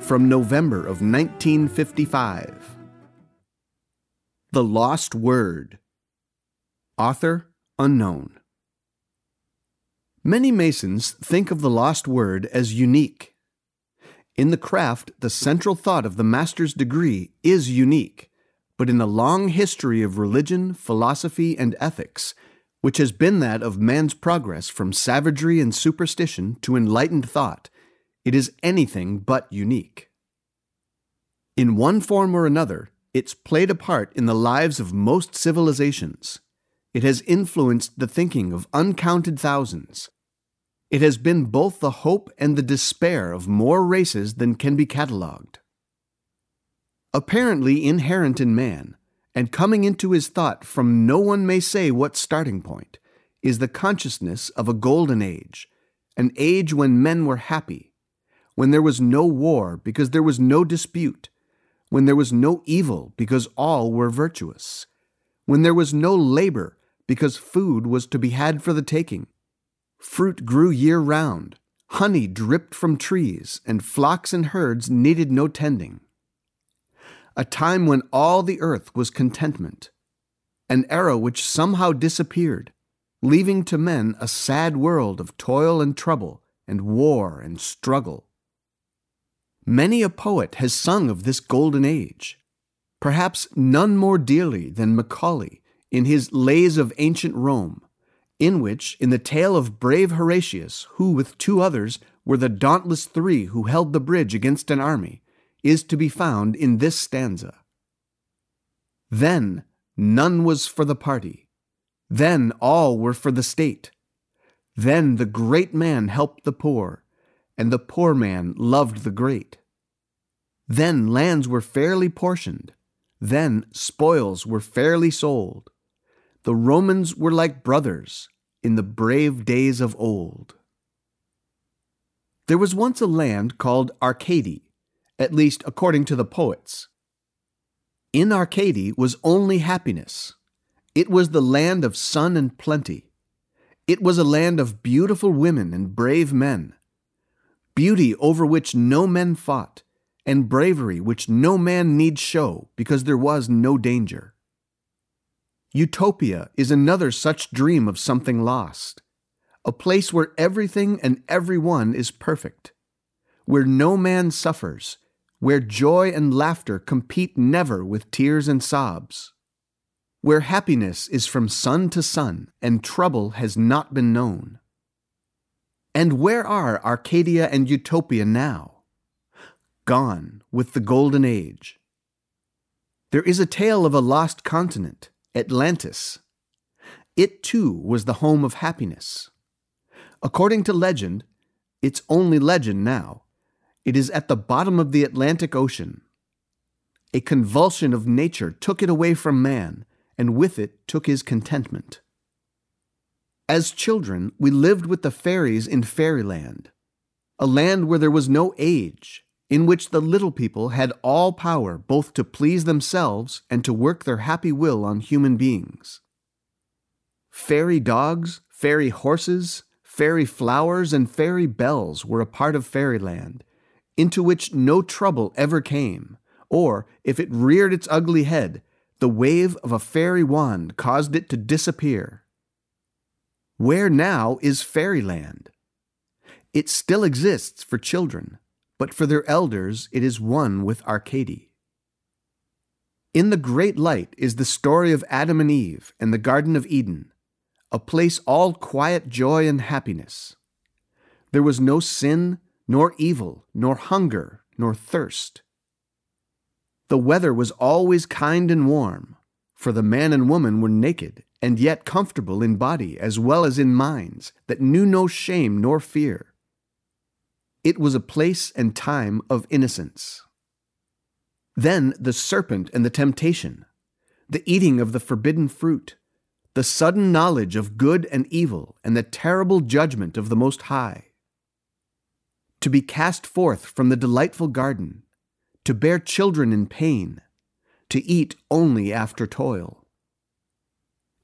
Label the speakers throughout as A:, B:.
A: from November of 1955. The Lost Word. Author unknown. Many Masons think of the lost word as unique. In the craft, the central thought of the master's degree is unique, but in the long history of religion, philosophy, and ethics, which has been that of man's progress from savagery and superstition to enlightened thought, it is anything but unique. In one form or another, it's played a part in the lives of most civilizations. It has influenced the thinking of uncounted thousands. It has been both the hope and the despair of more races than can be catalogued. Apparently inherent in man, and coming into his thought from no one may say what starting point, is the consciousness of a golden age, an age when men were happy, when there was no war because there was no dispute, when there was no evil because all were virtuous, when there was no labor because food was to be had for the taking. Fruit grew year round, honey dripped from trees, and flocks and herds needed no tending. A time when all the earth was contentment, an era which somehow disappeared, leaving to men a sad world of toil and trouble, and war and struggle. Many a poet has sung of this golden age, perhaps none more dearly than Macaulay in his Lays of Ancient Rome, in which, in the tale of brave Horatius, who with two others were the dauntless three who held the bridge against an army, is to be found in this stanza. Then none was for the party. Then all were for the state. Then the great man helped the poor, and the poor man loved the great. Then lands were fairly portioned. Then spoils were fairly sold the Romans were like brothers in the brave days of old. There was once a land called Arcady, at least according to the poets. In Arcady was only happiness. It was the land of sun and plenty. It was a land of beautiful women and brave men. Beauty over which no men fought, and bravery which no man need show because there was no danger. Utopia is another such dream of something lost, a place where everything and everyone is perfect, where no man suffers, where joy and laughter compete never with tears and sobs, where happiness is from sun to sun and trouble has not been known. And where are Arcadia and Utopia now? Gone with the Golden Age. There is a tale of a lost continent Atlantis. It too was the home of happiness. According to legend, it's only legend now, it is at the bottom of the Atlantic Ocean. A convulsion of nature took it away from man, and with it took his contentment. As children, we lived with the fairies in fairyland, a land where there was no age, in which the little people had all power both to please themselves and to work their happy will on human beings. Fairy dogs, fairy horses, fairy flowers, and fairy bells were a part of fairyland, into which no trouble ever came, or, if it reared its ugly head, the wave of a fairy wand caused it to disappear. Where now is fairyland? It still exists for children, but for their elders it is one with Arcady. In the great light is the story of Adam and Eve and the Garden of Eden, a place all quiet joy and happiness. There was no sin, nor evil, nor hunger, nor thirst. The weather was always kind and warm, for the man and woman were naked and yet comfortable in body as well as in minds, that knew no shame nor fear. It was a place and time of innocence. Then the serpent and the temptation, the eating of the forbidden fruit, the sudden knowledge of good and evil, and the terrible judgment of the Most High. To be cast forth from the delightful garden, to bear children in pain, to eat only after toil.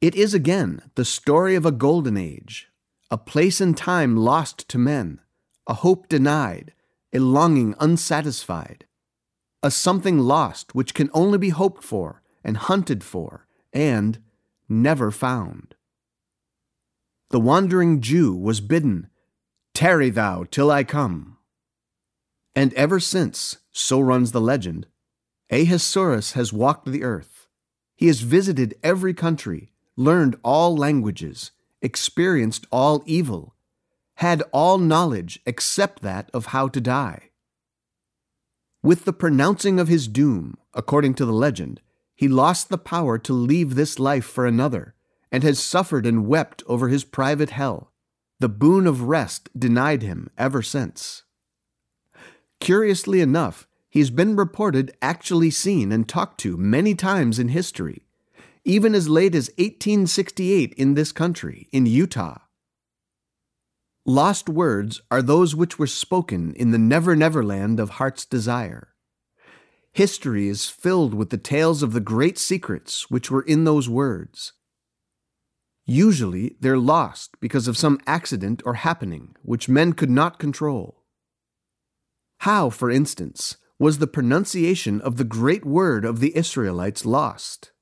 A: It is again the story of a golden age, a place and time lost to men, a hope denied, a longing unsatisfied, a something lost which can only be hoped for and hunted for and never found. The wandering Jew was bidden, Tarry thou till I come. And ever since, so runs the legend, Ahasuerus has walked the earth. He has visited every country, learned all languages, experienced all evil, had all knowledge except that of how to die. With the pronouncing of his doom, according to the legend, he lost the power to leave this life for another, and has suffered and wept over his private hell, the boon of rest denied him ever since. Curiously enough, he's been reported actually seen and talked to many times in history, even as late as 1868 in this country, in Utah. Lost words are those which were spoken in the never never land of heart's desire. History is filled with the tales of the great secrets which were in those words. Usually they're lost because of some accident or happening which men could not control. How, for instance, was the pronunciation of the great word of the Israelites lost?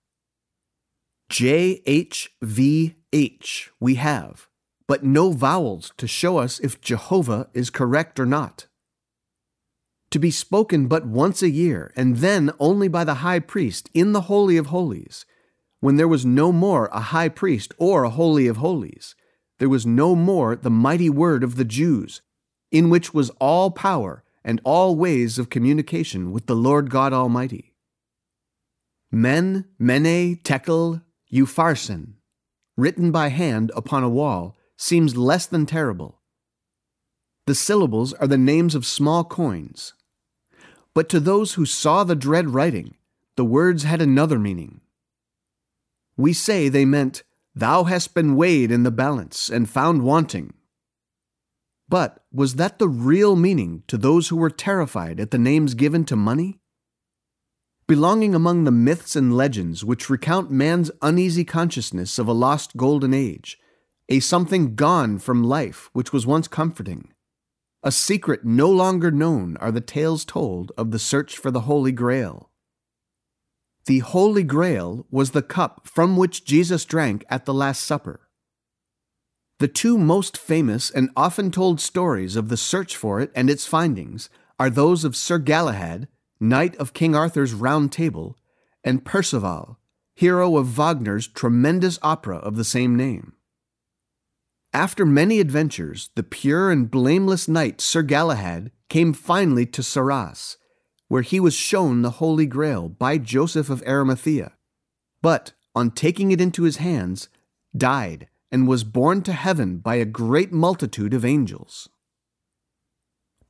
A: JHVH we have, but no vowels to show us if Jehovah is correct or not to be spoken but once a year, and then only by the high priest in the Holy of Holies, when there was no more a high priest or a Holy of Holies. There was no more the mighty word of the Jews, in which was all power and all ways of communication with the Lord God Almighty. Men, Mene, Tekel, Upharsin, written by hand upon a wall, seems less than terrible. The syllables are the names of small coins, but to those who saw the dread writing, the words had another meaning. We say they meant, Thou hast been weighed in the balance and found wanting. But was that the real meaning to those who were terrified at the names given to money? Belonging among the myths and legends which recount man's uneasy consciousness of a lost golden age, a something gone from life which was once comforting, a secret no longer known are the tales told of the search for the Holy Grail. The Holy Grail was the cup from which Jesus drank at the Last Supper. The two most famous and often told stories of the search for it and its findings are those of Sir Galahad, knight of King Arthur's Round Table, and Percival, hero of Wagner's tremendous opera of the same name. After many adventures, the pure and blameless knight Sir Galahad came finally to Sarras, where he was shown the Holy Grail by Joseph of Arimathea, but, on taking it into his hands, died and was borne to heaven by a great multitude of angels.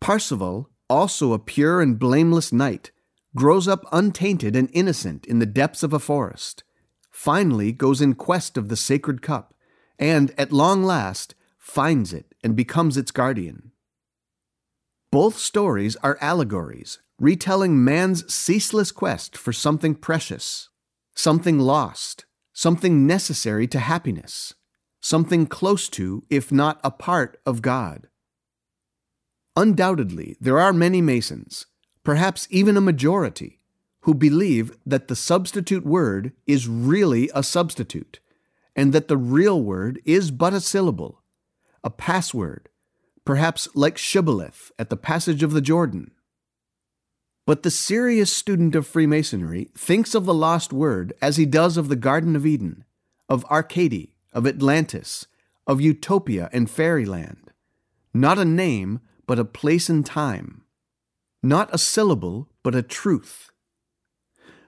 A: Parzival, also a pure and blameless knight, grows up untainted and innocent in the depths of a forest, finally goes in quest of the sacred cup, and, at long last, finds it and becomes its guardian. Both stories are allegories, retelling man's ceaseless quest for something precious, something lost, something necessary to happiness, something close to, if not a part of God. Undoubtedly, there are many Masons, perhaps even a majority, who believe that the substitute word is really a substitute and that the real word is but a syllable, a password, perhaps like shibboleth at the passage of the Jordan. But the serious student of Freemasonry thinks of the lost word as he does of the Garden of Eden, of Arcady, of Atlantis, of Utopia and fairyland. Not a name, but a place and time. Not a syllable, but a truth.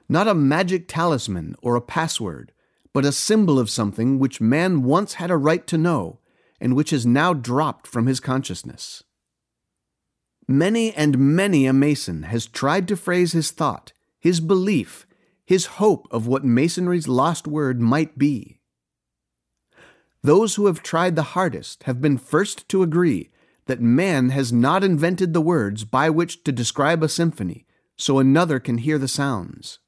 A: Not a magic talisman or a password, but a symbol of something which man once had a right to know and which has now dropped from his consciousness. Many and many a Mason has tried to phrase his thought, his belief, his hope of what Masonry's lost word might be. Those who have tried the hardest have been first to agree that man has not invented the words by which to describe a symphony so another can hear the sounds,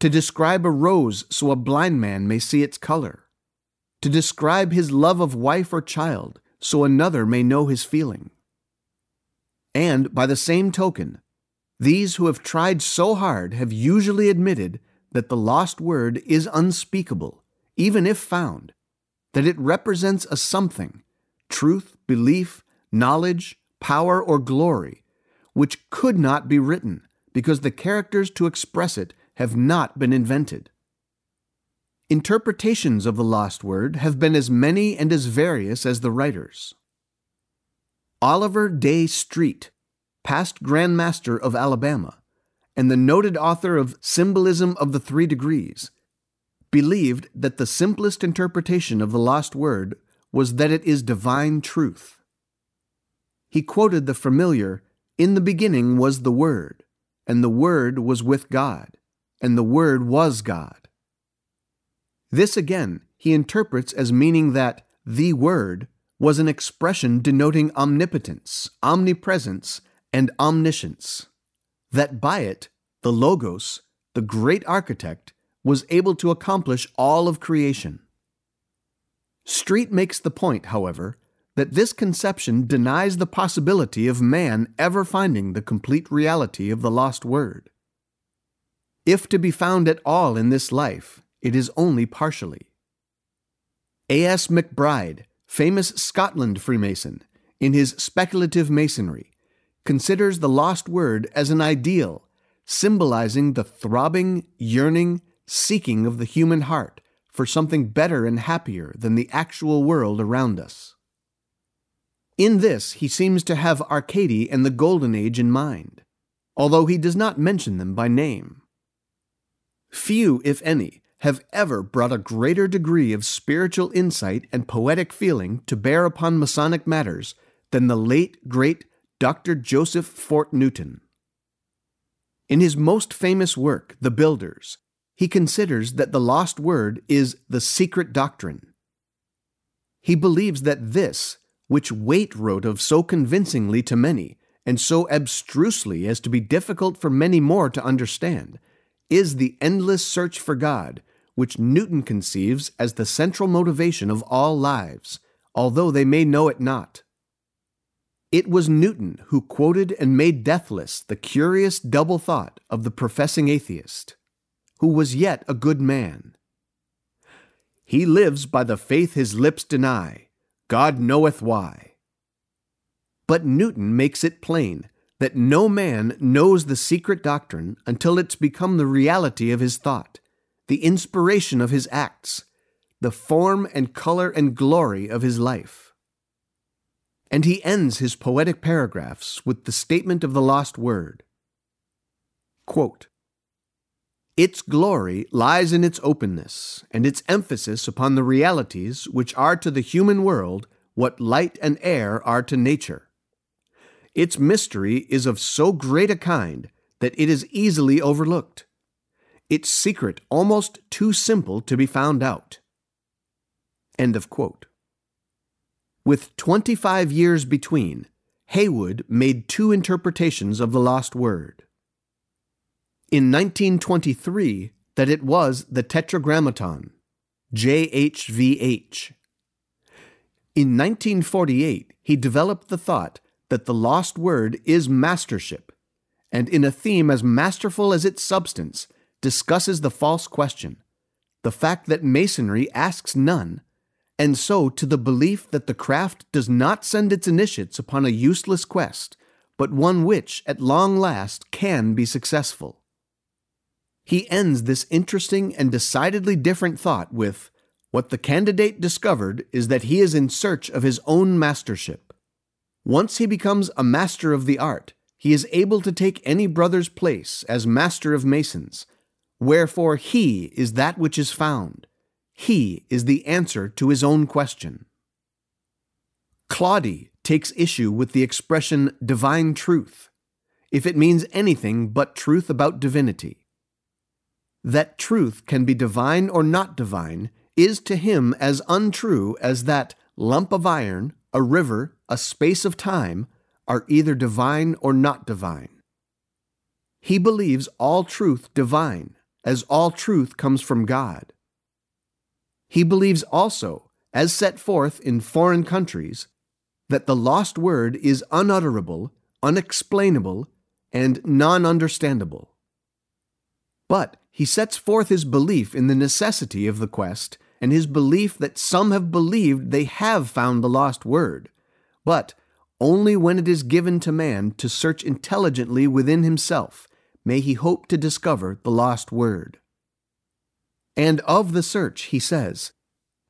A: to describe a rose so a blind man may see its color, to describe his love of wife or child so another may know his feeling. And by the same token, these who have tried so hard have usually admitted that the lost word is unspeakable, even if found, that it represents a something, truth, belief, knowledge, power, or glory, which could not be written, because the characters to express it have not been invented. Interpretations of the lost word have been as many and as various as the writers. Oliver Day Street, past Grand Master of Alabama, and the noted author of Symbolism of the Three Degrees, believed that the simplest interpretation of the lost word was that it is divine truth. He quoted the familiar, In the beginning was the Word, and the Word was with God, and the Word was God. This again he interprets as meaning that the Word was an expression denoting omnipotence, omnipresence, and omniscience, that by it, the Logos, the great architect, was able to accomplish all of creation. Street makes the point, however, that this conception denies the possibility of man ever finding the complete reality of the lost word. If to be found at all in this life, it is only partially. A.S. MacBride, famous Scotland Freemason, in his Speculative Masonry, considers the lost word as an ideal, symbolizing the throbbing, yearning, seeking of the human heart for something better and happier than the actual world around us. In this, he seems to have Arcady and the Golden Age in mind, although he does not mention them by name. Few, if any, have ever brought a greater degree of spiritual insight and poetic feeling to bear upon Masonic matters than the late, great Dr. Joseph Fort Newton. In his most famous work, The Builders, he considers that the lost word is the secret doctrine. He believes that this, which Waite wrote of so convincingly to many, and so abstrusely as to be difficult for many more to understand, is the endless search for God, which Newton conceives as the central motivation of all lives, although they may know it not. It was Newton who quoted and made deathless the curious double thought of the professing atheist, who was yet a good man. He lives by the faith his lips deny, God knoweth why. But Newton makes it plain that no man knows the secret doctrine until it's become the reality of his thought, the inspiration of his acts, the form and color and glory of his life. And he ends his poetic paragraphs with the statement of the lost word. Quote, its glory lies in its openness and its emphasis upon the realities which are to the human world what light and air are to nature. Its mystery is of so great a kind that it is easily overlooked, its secret almost too simple to be found out. End of quote. With 25 years between, Haywood made two interpretations of the lost word. In 1923, that it was the Tetragrammaton, JHVH. In 1948, he developed the thought that the lost word is mastership, and in a theme as masterful as its substance, discusses the false question the fact that Masonry asks none and so to the belief that the craft does not send its initiates upon a useless quest, but one which, at long last, can be successful. He ends this interesting and decidedly different thought with What the candidate discovered is that he is in search of his own mastership. Once he becomes a master of the art, he is able to take any brother's place as master of masons, wherefore he is that which is found he is the answer to his own question. Claudy takes issue with the expression divine truth, if it means anything but truth about divinity. That truth can be divine or not divine is to him as untrue as that lump of iron, a river, a space of time are either divine or not divine. He believes all truth divine, as all truth comes from God. He believes also, as set forth in foreign countries, that the lost word is unutterable, unexplainable, and non understandable. But he sets forth his belief in the necessity of the quest and his belief that some have believed they have found the lost word, but only when it is given to man to search intelligently within himself may he hope to discover the lost word. And of the search, he says,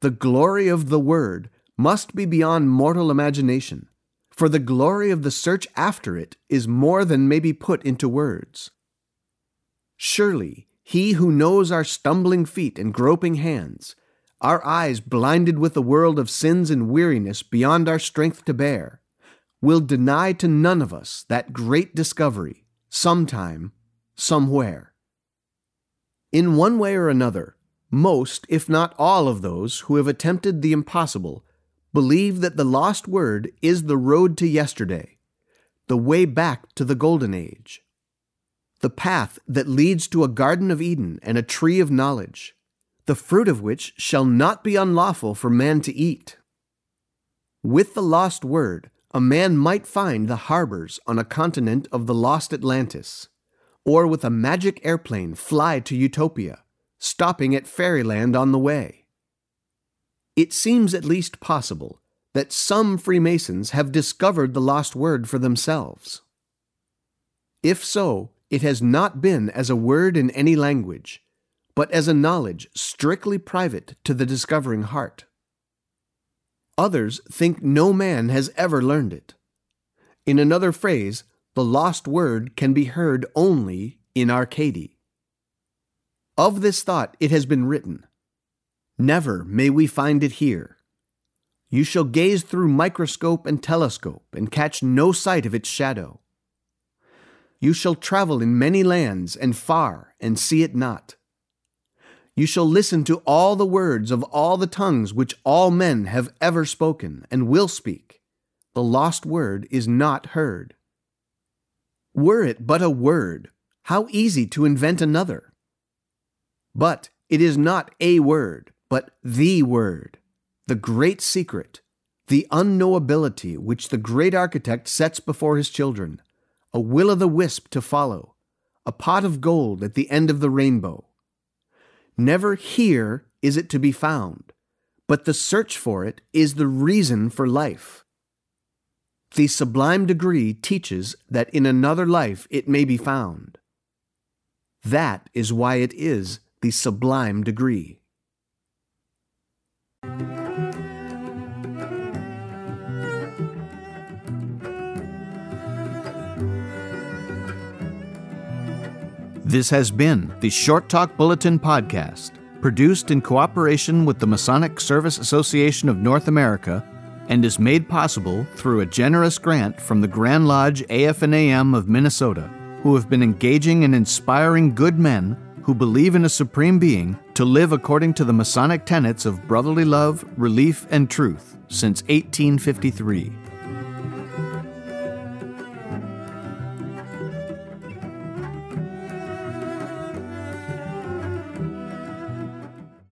A: The glory of the word must be beyond mortal imagination, for the glory of the search after it is more than may be put into words. Surely, he who knows our stumbling feet and groping hands, our eyes blinded with a world of sins and weariness beyond our strength to bear, will deny to none of us that great discovery, sometime, somewhere. In one way or another, most, if not all, of those who have attempted the impossible believe that the lost word is the road to yesterday, the way back to the golden age, the path that leads to a garden of Eden and a tree of knowledge the fruit of which shall not be unlawful for man to eat. With the lost word, a man might find the harbors on a continent of the lost Atlantis, or with a magic airplane fly to Utopia, stopping at fairyland on the way. It seems at least possible that some Freemasons have discovered the lost word for themselves. If so, it has not been as a word in any language, but as a knowledge strictly private to the discovering heart. Others think no man has ever learned it. In another phrase, the lost word can be heard only in Arcady. Of this thought it has been written Never may we find it here. You shall gaze through microscope and telescope and catch no sight of its shadow. You shall travel in many lands and far and see it not. You shall listen to all the words of all the tongues which all men have ever spoken and will speak. The lost word is not heard. Were it but a word, how easy to invent another. But it is not a word, but the word, the great secret, the unknowability which the great architect sets before his children, a will o' the wisp to follow, a pot of gold at the end of the rainbow Never here is it to be found, but the search for it is the reason for life. The sublime degree teaches that in another life it may be found. That is why it is the sublime degree.
B: This has been the Short Talk Bulletin Podcast, produced in cooperation with the Masonic Service Association of North America and is made possible through a generous grant from the Grand Lodge AF&AM of Minnesota, who have been engaging and inspiring good men who believe in a supreme being to live according to the Masonic tenets of brotherly love, relief, and truth since 1853.